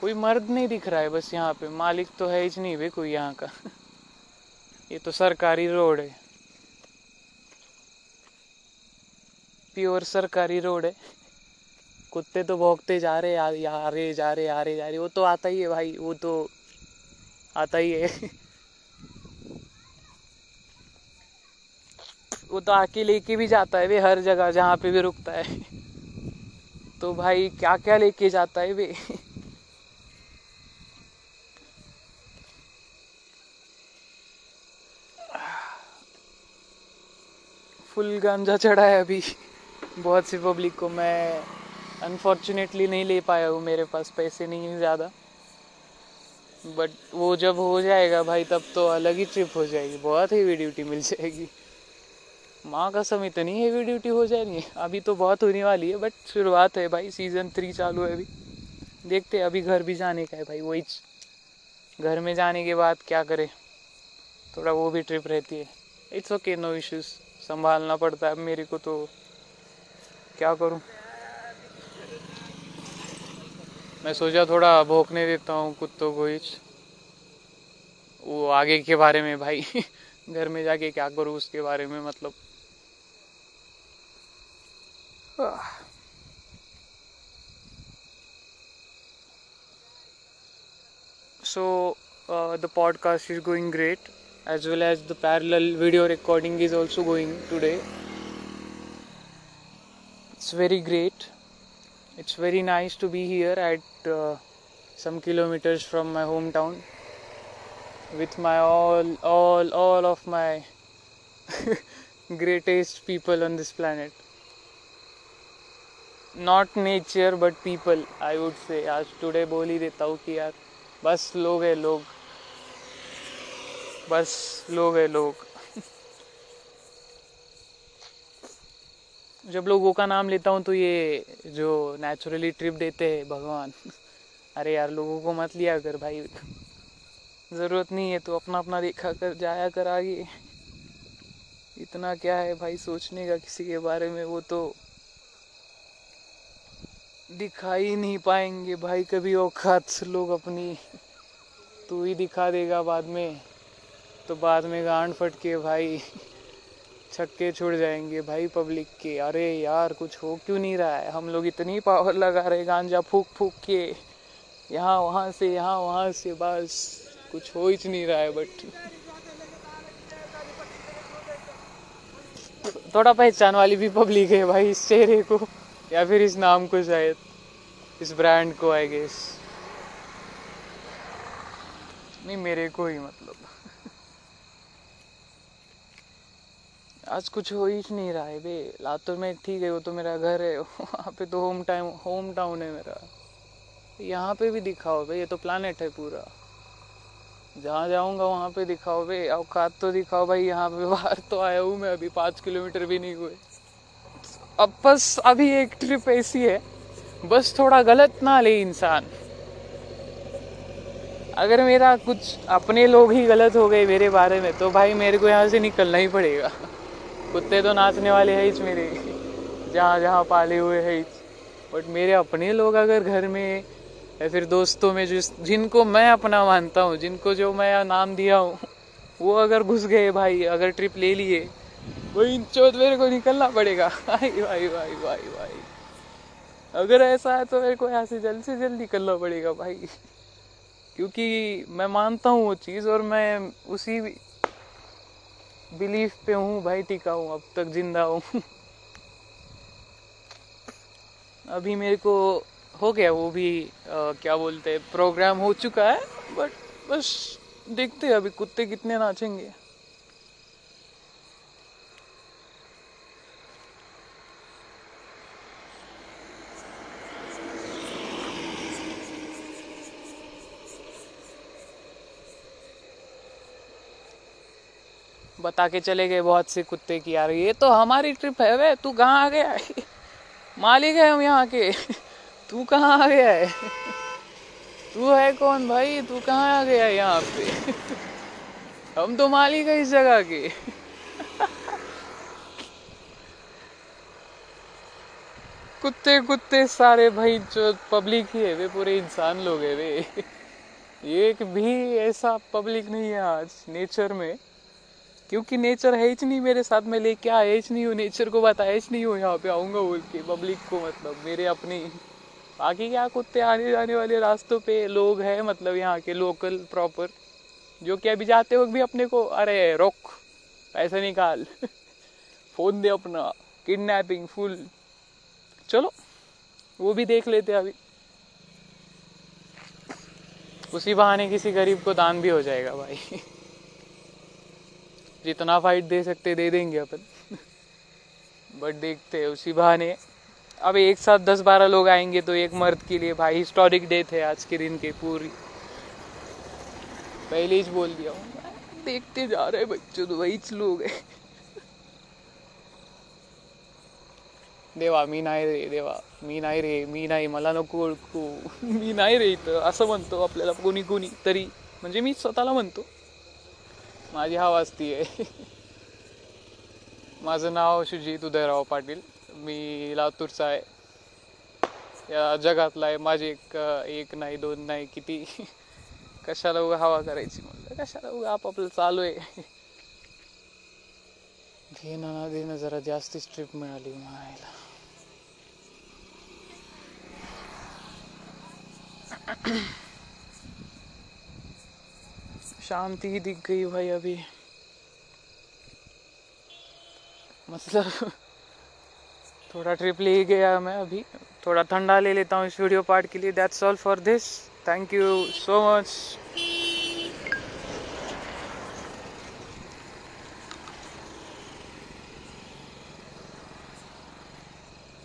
कोई मर्द नहीं दिख रहा है बस यहाँ पे। मालिक तो है ही नहीं भाई कोई यहाँ का। ये तो सरकारी रोड है। प्योर सरकारी रोड है। कुत्ते तो भोगते जा रहे आ, रहे जा रहे आ रहे जा रहे। वो तो आता ही है भाई वो तो आता ही है। वो तो आके लेके भी जाता है वे हर जगह जहाँ पे भी रुकता है। तो भाई क्या क्या लेके जाता है वे? फुल गांजा चढ़ा है अभी। बहुत सी पब्लिक को मैं अनफॉर्चुनेटली नहीं ले पाया हूँ मेरे पास पैसे नहीं है ज़्यादा। बट वो जब हो जाएगा भाई, तब तो अलग ही ट्रिप हो जाएगी। बहुत हेवी ड्यूटी मिल जाएगी। माँ का समय इतनी हेवी ड्यूटी हो जाएगी अभी तो बहुत होने वाली है बट शुरुआत है भाई। सीज़न थ्री चालू है अभी। देखते हैं, अभी घर भी जाने का है भाई, वही घर में जाने के बाद क्या करें। थोड़ा वो भी ट्रिप रहती है। इट्स ओके नो इश्यूज़ संभालना पड़ता है मेरे को तो। क्या करूँ? मैं सोचा थोड़ा भोंकने देता हूँ कुत्तों को इच वो आगे के बारे में भाई। घर में जाके क्या करूँ उसके बारे में मतलब। uh, the podcast is going great. As well as the parallel video recording is also going today it's very great it's very nice to be here at uh, some kilometers from my hometown with my all all all of my greatest people on this planet not nature but people I would say आज today बोल ही देता हूँ कि यार बस लोग है लोग बस लोग है लोग। जब लोगों का नाम लेता हूँ तो ये जो नेचुरली ट्रिप देते हैं, भगवान। अरे यार, लोगों को मत लिया कर भाई। ज़रूरत नहीं है तो अपना अपना देखा कर, जाया कर आगे। इतना क्या है भाई सोचने का किसी के बारे में? वो तो दिखाई नहीं पाएँगे भाई, कभी औकात लोग अपनी। तू ही दिखा देगा बाद में। तो बाद में गांड फट के भाई छक्के छुड़ जाएँगे भाई पब्लिक के। अरे यार, कुछ हो क्यों नहीं रहा है? हम लोग इतनी पावर लगा रहे गांजा फूक फूक के। यहाँ, वहाँ से, यहाँ, वहाँ से, बस। कुछ हो ही नहीं रहा है बट थोड़ा पहचान वाली भी पब्लिक है भाई, इस चेहरे को। या फिर इस नाम को शायद, इस ब्रांड को आई गेस नहीं, मेरे को ही मतलब। आज कुछ हो ही नहीं रहा है बे। लातूर में ठीक है वो तो मेरा घर है। वहाँ पे तो होम टाइम होम टाउन है मेरा। यहाँ पे भी दिखाओ भाई ये तो प्लानट है पूरा। जहाँ जाऊँगा वहाँ पे दिखाओ भाई औकात तो दिखाओ भाई, यहाँ पे बाहर तो आया हूँ मैं अभी। पाँच किलोमीटर भी नहीं हुए। अब बस, अभी एक ट्रिप ऐसी है। बस थोड़ा गलत ना ले इंसान। अगर मेरा कुछ, अपने लोग ही गलत हो गए मेरे बारे में तो भाई मेरे को यहाँ से निकलना ही पड़ेगा। कुत्ते तो नाचने वाले है मेरे। जहाँ जहाँ पाले हुए है बट मेरे अपने लोग अगर घर में, या फिर दोस्तों में जिस जिनको मैं अपना मानता हूँ, जिनको जो मैं नाम दिया हूँ, वो अगर घुस गए भाई, अगर ट्रिप ले लिए, वो इन चौथ मेरे को निकलना पड़ेगा। भाई भाई भाई भाई भाई। अगर ऐसा है तो मेरे को यहाँ से जल्द से जल्द निकलना पड़ेगा भाई। क्योंकि मैं मानता हूँ वो चीज़ और मैं उसी बिलीफ पे हूँ भाई टिका हूँ अब तक ज़िंदा हूँ। अभी मेरे को हो गया वो भी आ, क्या बोलते हैं प्रोग्राम हो चुका है बट बस देखते हैं अभी कुत्ते कितने नाचेंगे। बता के चले गए बहुत से कुत्ते की यार, ये तो हमारी ट्रिप है वे, तू कहाँ आ गया है? मालिक है हम यहाँ के। तू कहाँ आ गया है? तू है कौन भाई? तू कहाँ आ गया है यहाँ पे? हम तो मालिक है इस जगह के। कुत्ते कुत्ते सारे भाई जो पब्लिक ही है वे, पूरे इंसान लोग है वे। एक भी ऐसा पब्लिक नहीं है आज नेचर में। क्योंकि नेचर है ही नहीं मेरे साथ में लेके आया ही नहीं हूँ, नेचर को बताया ही नहीं हूँ यहाँ पे आऊँगा बोल के पब्लिक को मतलब मेरे अपनी। बाकी क्या कुत्ते आने जाने वाले रास्तों पे लोग हैं मतलब यहाँ के लोकल प्रॉपर जो कि अभी जाते वक्त भी अपने को, अरे रोक, पैसे निकाल, फ़ोन दे अपना किडनैपिंग फुल चलो, वो भी देख लेते अभी। उसी बहाने किसी गरीब को दान भी हो जाएगा भाई। जितना फाइट दे सकते, दे देंगे अपन। बट देखते हैं, उसी बहाने। अब एक साथ दस बारह लोग आएँगे तो एक मर्द के लिए भाई हिस्टोरिक डे थे आज के दिन के, पूरी। पहले ही बोल दिया हूँ। देखते जा रहे बच्चों तो वही लोग है। देवा मी नाही रे, देवा। मी नाही रे मी नाही मला नको ओळखू। मी नाही रे इथं, असं म्हणतो आपल्याला कोणी कोणी तरी. म्हणजे मी स्वतःला म्हणतो. माझी हा ती आहे. माझं नाव सुजित उदयराव पाटील. मी लातूरचा आहे. या जगातला आहे. माझी एक एक नाही दोन नाही किती? कशाला उगा हवा करायची म्हणलं? कशाला उगा आपापलं चालू आहे? घेणं ना देणं जरा जास्तीच ट्रिप मिळाली म्हणायला शांति ही दिख गई भाई अभी। मतलब थोड़ा ट्रिप ले गया मैं अभी। थोड़ा ठंडा ले लेता हूँ इस वीडियो पार्ट के लिए। That's all for this thank you so much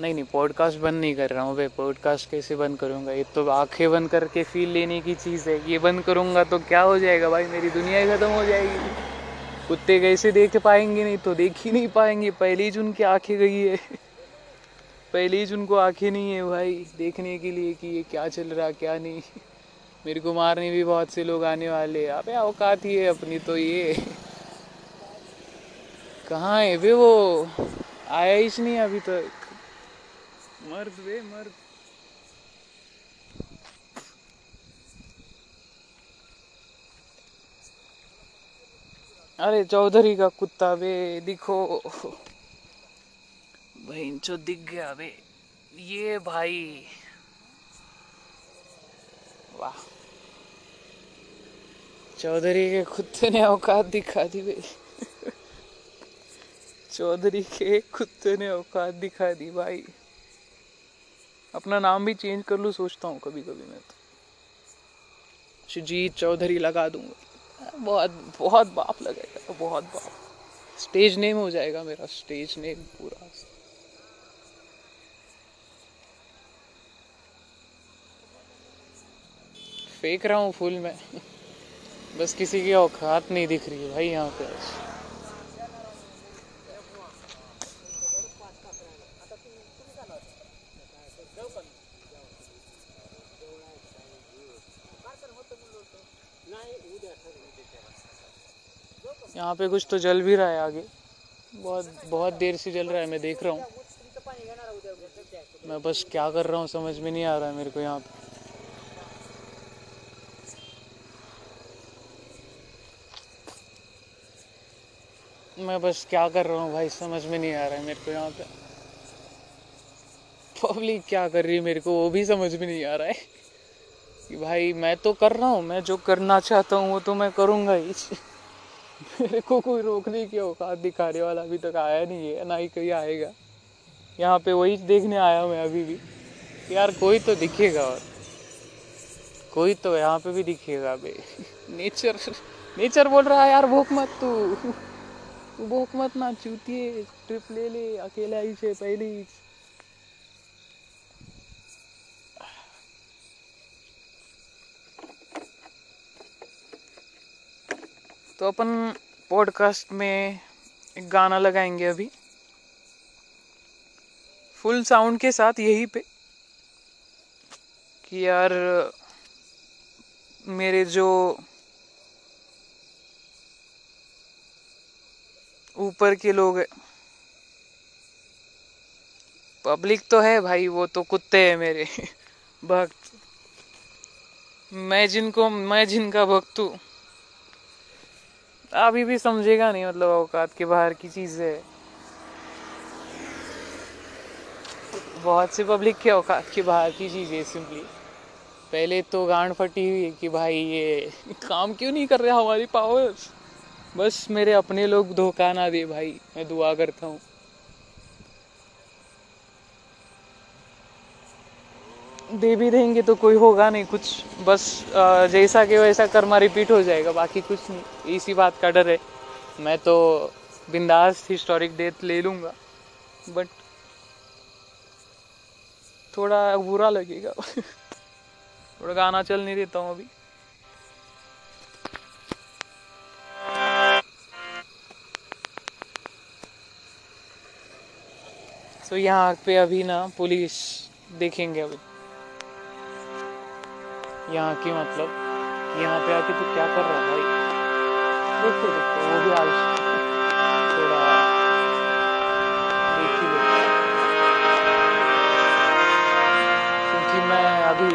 नहीं नहीं पॉडकास्ट बंद नहीं कर रहा हूँ भाई। पॉडकास्ट कैसे बंद करूँगा? ये तो आँखें बंद करके फील लेने की चीज़ है। ये बंद करूँगा तो क्या हो जाएगा भाई? मेरी दुनिया ही ख़त्म हो जाएगी। कुत्ते कैसे देख पाएँगे? नहीं तो देख ही नहीं पाएँगे। पहले ही उनकी आँखें गई है। पहले ही उनको आँखें नहीं है भाई, देखने के लिए कि ये क्या चल रहा, क्या नहीं। मेरे को मारने भी बहुत से लोग आने वाले अबे, औकात ही है अपनी तो ये। कहाँ है वे वो? आया ही नहीं अभी तक। मर्द वे मर्द। अरे चौधरी का कुत्ता वे, दिखो। बहन चो दिख गया वे। ये भाई। वाह। चौधरी के कुत्ते ने औकात दिखा दी वे। चौधरी के कुत्ते ने औकात दिखा दी भाई। अपना नाम भी चेंज कर लूँ, सोचता हूँ कभी कभी मैं तो। सुजीत चौधरी लगा दूँगा। बहुत बहुत बाप लगेगा, बहुत बाप। स्टेज नेम हो जाएगा मेरा, स्टेज नेम पूरा। फेंक रहा हूँ फुल में। बस किसी की औकात नहीं दिख रही है भाई यहाँ पे यहाँ पे कुछ तो जल भी रहा है आगे। बहुत बहुत देर से जल रहा है, मैं देख रहा हूँ। मैं बस क्या कर रहा हूँ, समझ में नहीं आ रहा है मेरे को यहाँ पे। मैं बस क्या कर रहा हूँ भाई, समझ में नहीं आ रहा है मेरे को यहाँ पे। पब्लिक क्या कर रही है मेरे को, वो भी समझ में नहीं आ रहा है। कि भाई, मैं तो कर रहा हूँ, मैं जो करना चाहता हूँ, वो तो मैं करूँगा ही। मेरे को कोई रोकने की औकात दिखाने वाला अभी तक आया नहीं है, ना ही कहीं आएगा। यहाँ पे वही देखने आया मैं अभी भी। यार, कोई तो दिखेगा और। कोई तो यहाँ पे भी दिखेगा बे। नेचर नेचर बोल रहा है, यार, भूख मत तू। भूख मत ना चूतिए, ट्रिप ले ले, अकेला ही से पहले ही। तो अपन पॉडकास्ट में एक गाना लगाएँगे अभी। फुल साउंड के साथ यही पे कि यार, मेरे जो ऊपर के लोग हैं पब्लिक तो है भाई, वो तो कुत्ते है मेरे। भक्त। मैं जिनको, मैं जिनका भक्त हूँ। अभी भी समझेगा नहीं मतलब औकात के बाहर की चीज़। है बहुत सी पब्लिक के औकात के बाहर की चीज़ है सिंपली पहले तो गांड फटी हुई कि भाई ये काम क्यों नहीं कर रहा हमारी पावर्स बस मेरे अपने लोग धोखा ना दे भाई, मैं दुआ करता हूँ। दे भी देंगे तो कोई होगा नहीं कुछ। बस जैसा के वैसा कर्मा रिपीट हो जाएगा, बाकी कुछ नहीं। इसी बात का डर है। मैं तो बिंदास हिस्टोरिक डेथ ले लूँगा। बट थोड़ा बुरा लगेगा। थोड़ा गाना चल नहीं देता हूँ अभी। तो यहाँ पे अभी ना पुलिस देखेंगे अभी। यहाँ की मतलब यहाँ पे आके तू क्या कर रहा है भाई? देखते देखते वो भी आज थोड़ा देख क्योंकि मैं अभी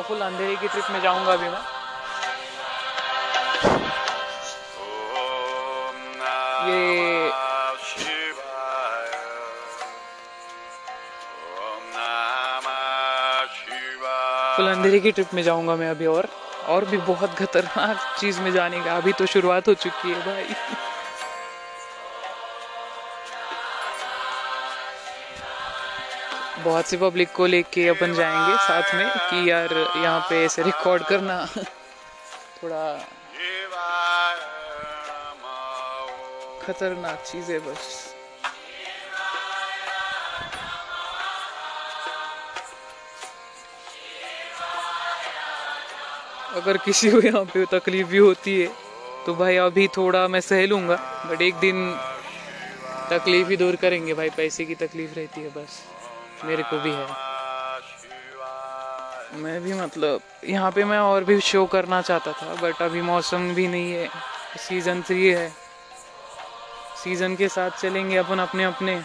थोड़ा फुल अंधेरे की ट्रिप में जाऊँगा अभी मैं। ये. फुल अंधेरे की ट्रिप में जाऊँगा मैं अभी और। और भी बहुत खतरनाक चीज़ में जाने का। अभी तो शुरुआत हो चुकी है भाई। बहुत सी पब्लिक को लेके अपन जाएँगे साथ में कि यार यहाँ पे ऐसे रिकॉर्ड करना। थोड़ा खतरनाक चीज़ है बस। अगर किसी को यहाँ पे तकलीफ़ भी होती है तो भाई अभी थोड़ा मैं सह लूँगा बट एक दिन तकलीफ़ ही दूर करेंगे भाई, पैसे की तकलीफ़ रहती है बस। मेरे को भी है। मैं भी मतलब यहाँ पे मैं और भी शो करना चाहता था बट अभी मौसम भी नहीं है। सीज़न थ्री है। सीज़न के साथ चलेंगे अपन अपने अपने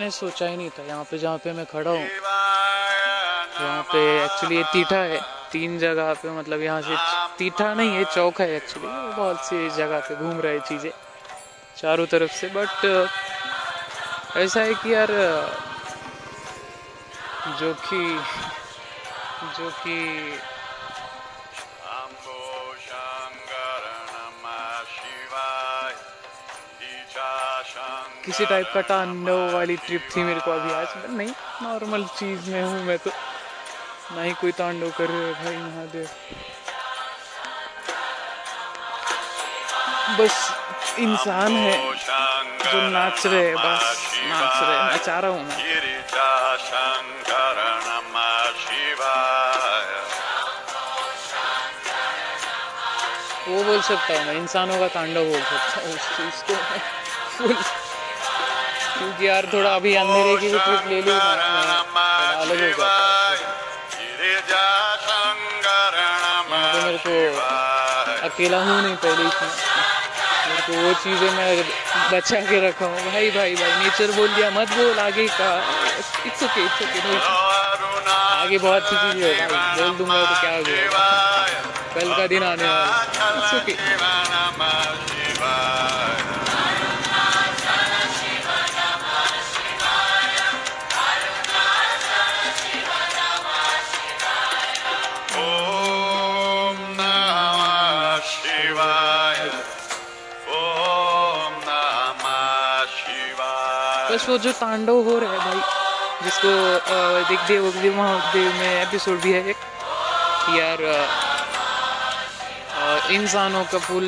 मैंने सोचा ही नहीं था यहाँ पे जहाँ पे मैं खड़ा हूँ। यहाँ पे एक्चुअली ये तीठा है तीन जगह पे मतलब यहाँ से तीठा नहीं है चौक है एक्चुअली बहुत सी जगह पे घूम रहे चीज़ें चारों तरफ़ से। बट ऐसा है कि यार जो कि जो कि किसी टाइप का तांडव वाली ट्रिप थी मेरे को अभी आज। नहीं नॉर्मल चीज़ में हूँ मैं तो। ना ही कोई तांडव कर रहे भाई, महादेव। बस इंसान है जो नाच रहे हैं, बस नाच रहे हैं। नचा रहा हूँ मैं. वो बोल सकता हूँ मैं, इंसानों का तांडव बोल सकता हूँ उस चीज़ को। फुल क्योंकि यार थोड़ा अभी अंधेरे की भी ट्रिप ले लूँ अलग हो जाता है Namah मेरे को अकेला हूँ नहीं पहले था। मेरे को वो चीज़ें मैं बचा के रखा हूँ। भाई भाई भाई नेचर बोल दिया मत बोल आगे का। इट्स ओके इट्स ओके आगे बहुत सी चीज़ें है बोल दूँगा तो क्या हो कल का दिन आने वाला इट्स ओके वो जो तांडव हो रहा है भाई जिसको देख देव अग्नि महादेव में एपिसोड भी है एक यार इंसानों का पुल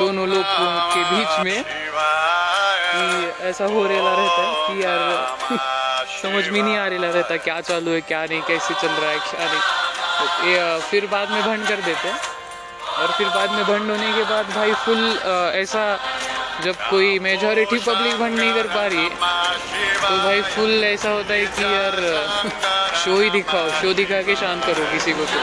दोनों लोगों के बीच में ऐसा हो रेला रहता है कि यार समझ में नहीं आ रेला रहता क्या चालू है क्या नहीं कैसे चल रहा है क्या नहीं। तो ये, फिर बाद में भंड कर देते हैं और फिर बाद में भंड होने के बाद भाई फुल ऐसा जब कोई मेजोरिटी पब्लिक भंड नहीं कर पा रही है तो भाई फुल ऐसा होता है कि यार शो ही दिखाओ शो दिखा के शांत करो किसी को तो।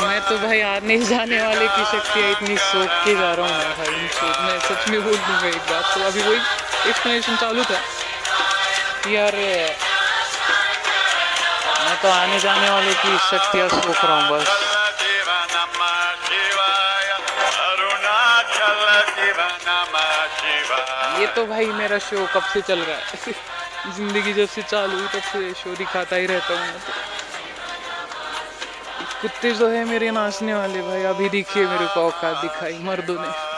मैं तो भाई आने जाने वाले की शक्ति है, इतनी सोच के जा रहा हूँ मैं भाई मैं सच में बोल दूँगा एक बात तो अभी वही एक्सप्लेनेशन चालू था। यार मैं तो आने जाने वाले की शक्तियाँ सोच रहा हूँ, बस। ये तो भाई मेरा शो कब से चल रहा है? ज़िंदगी जब से चालू हुई, तब से शो दिखाता ही रहता हूँ कुत्ते जो है मेरे नाचने वाले, भाई, अभी दिखिए मेरे को औकात दिखाई, मर्दों ने।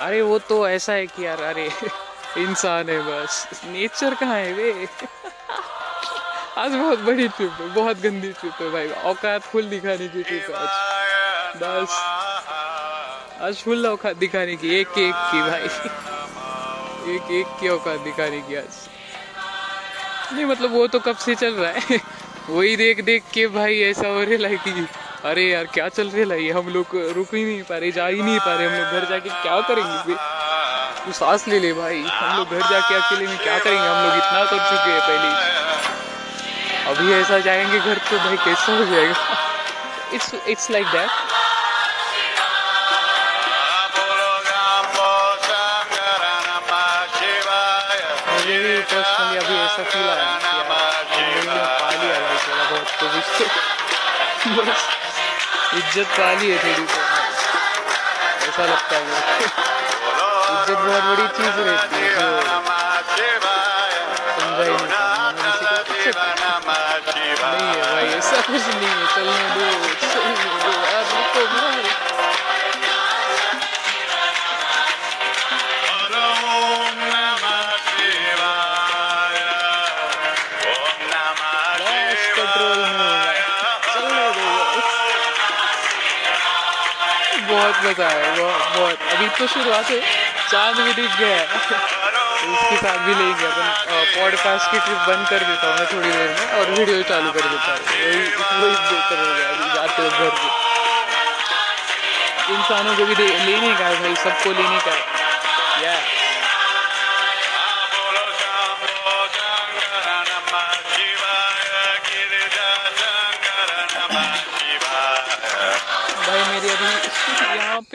अरे वो तो ऐसा है कि यार, अरे, इंसान है बस। नेचर कहाँ है वे? आज बहुत बड़ी ट्रिप है, बहुत गंदी ट्रिप है भाई। औकात फुल दिखाने की ट्रिप है आज। बस। आज फुल औकात दिखाने की, एक एक की भाई। एक एक की औकात दिखाने की आज। नहीं मतलब वो तो कब से चल रहा है? वही देख देख के भाई, ऐसा हो रहा है कि अरे यार, क्या चल रहा है हम लोग रुक ही नहीं पा रहे, जा ही नहीं पा रहे। हम लोग घर जाके क्या करेंगे फिर? तू सांस ले ले भाई। हम लोग घर जाके अकेले में क्या करेंगे? हम लोग इतना कर चुके हैं पहले। अभी ऐसा जाएँगे घर तो भाई कैसा हो जाएगा? It's it's like that personally बस इज़्ज़त पा ली है थोड़ी। तो ऐसा लगता है। इज़्ज़त बहुत बड़ी चीज़ रहती है। समझा ही नहीं है भाई ऐसा कुछ नहीं है। चलने दो। मज़ा है बहुत बहुत अभी तो शुरुआत है चाँद भी दिख गया है तो उसके साथ भी लेंगे अपन पॉडकास्ट की ट्रिप बंद कर देता हूँ मैं थोड़ी देर में और वीडियो चालू कर देता हूँ वही बेहतर हो गया अभी जाते हो घर इंसानों को भी लेने का है भाई सबको लेने का है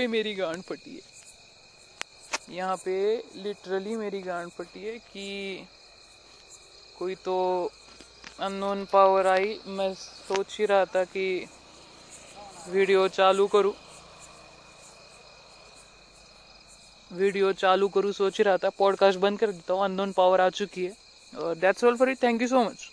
मेरी गांड फटी है। यहाँ पे लिटरली मेरी गांड फटी है कि कोई तो अननोन पावर आई। मैं सोच ही रहा था कि वीडियो चालू करूँ। वीडियो चालू करूँ, सोच ही रहा था। पॉडकास्ट बंद कर देता हूँ अननोन पावर आ चुकी है। और that's all for it thank you so much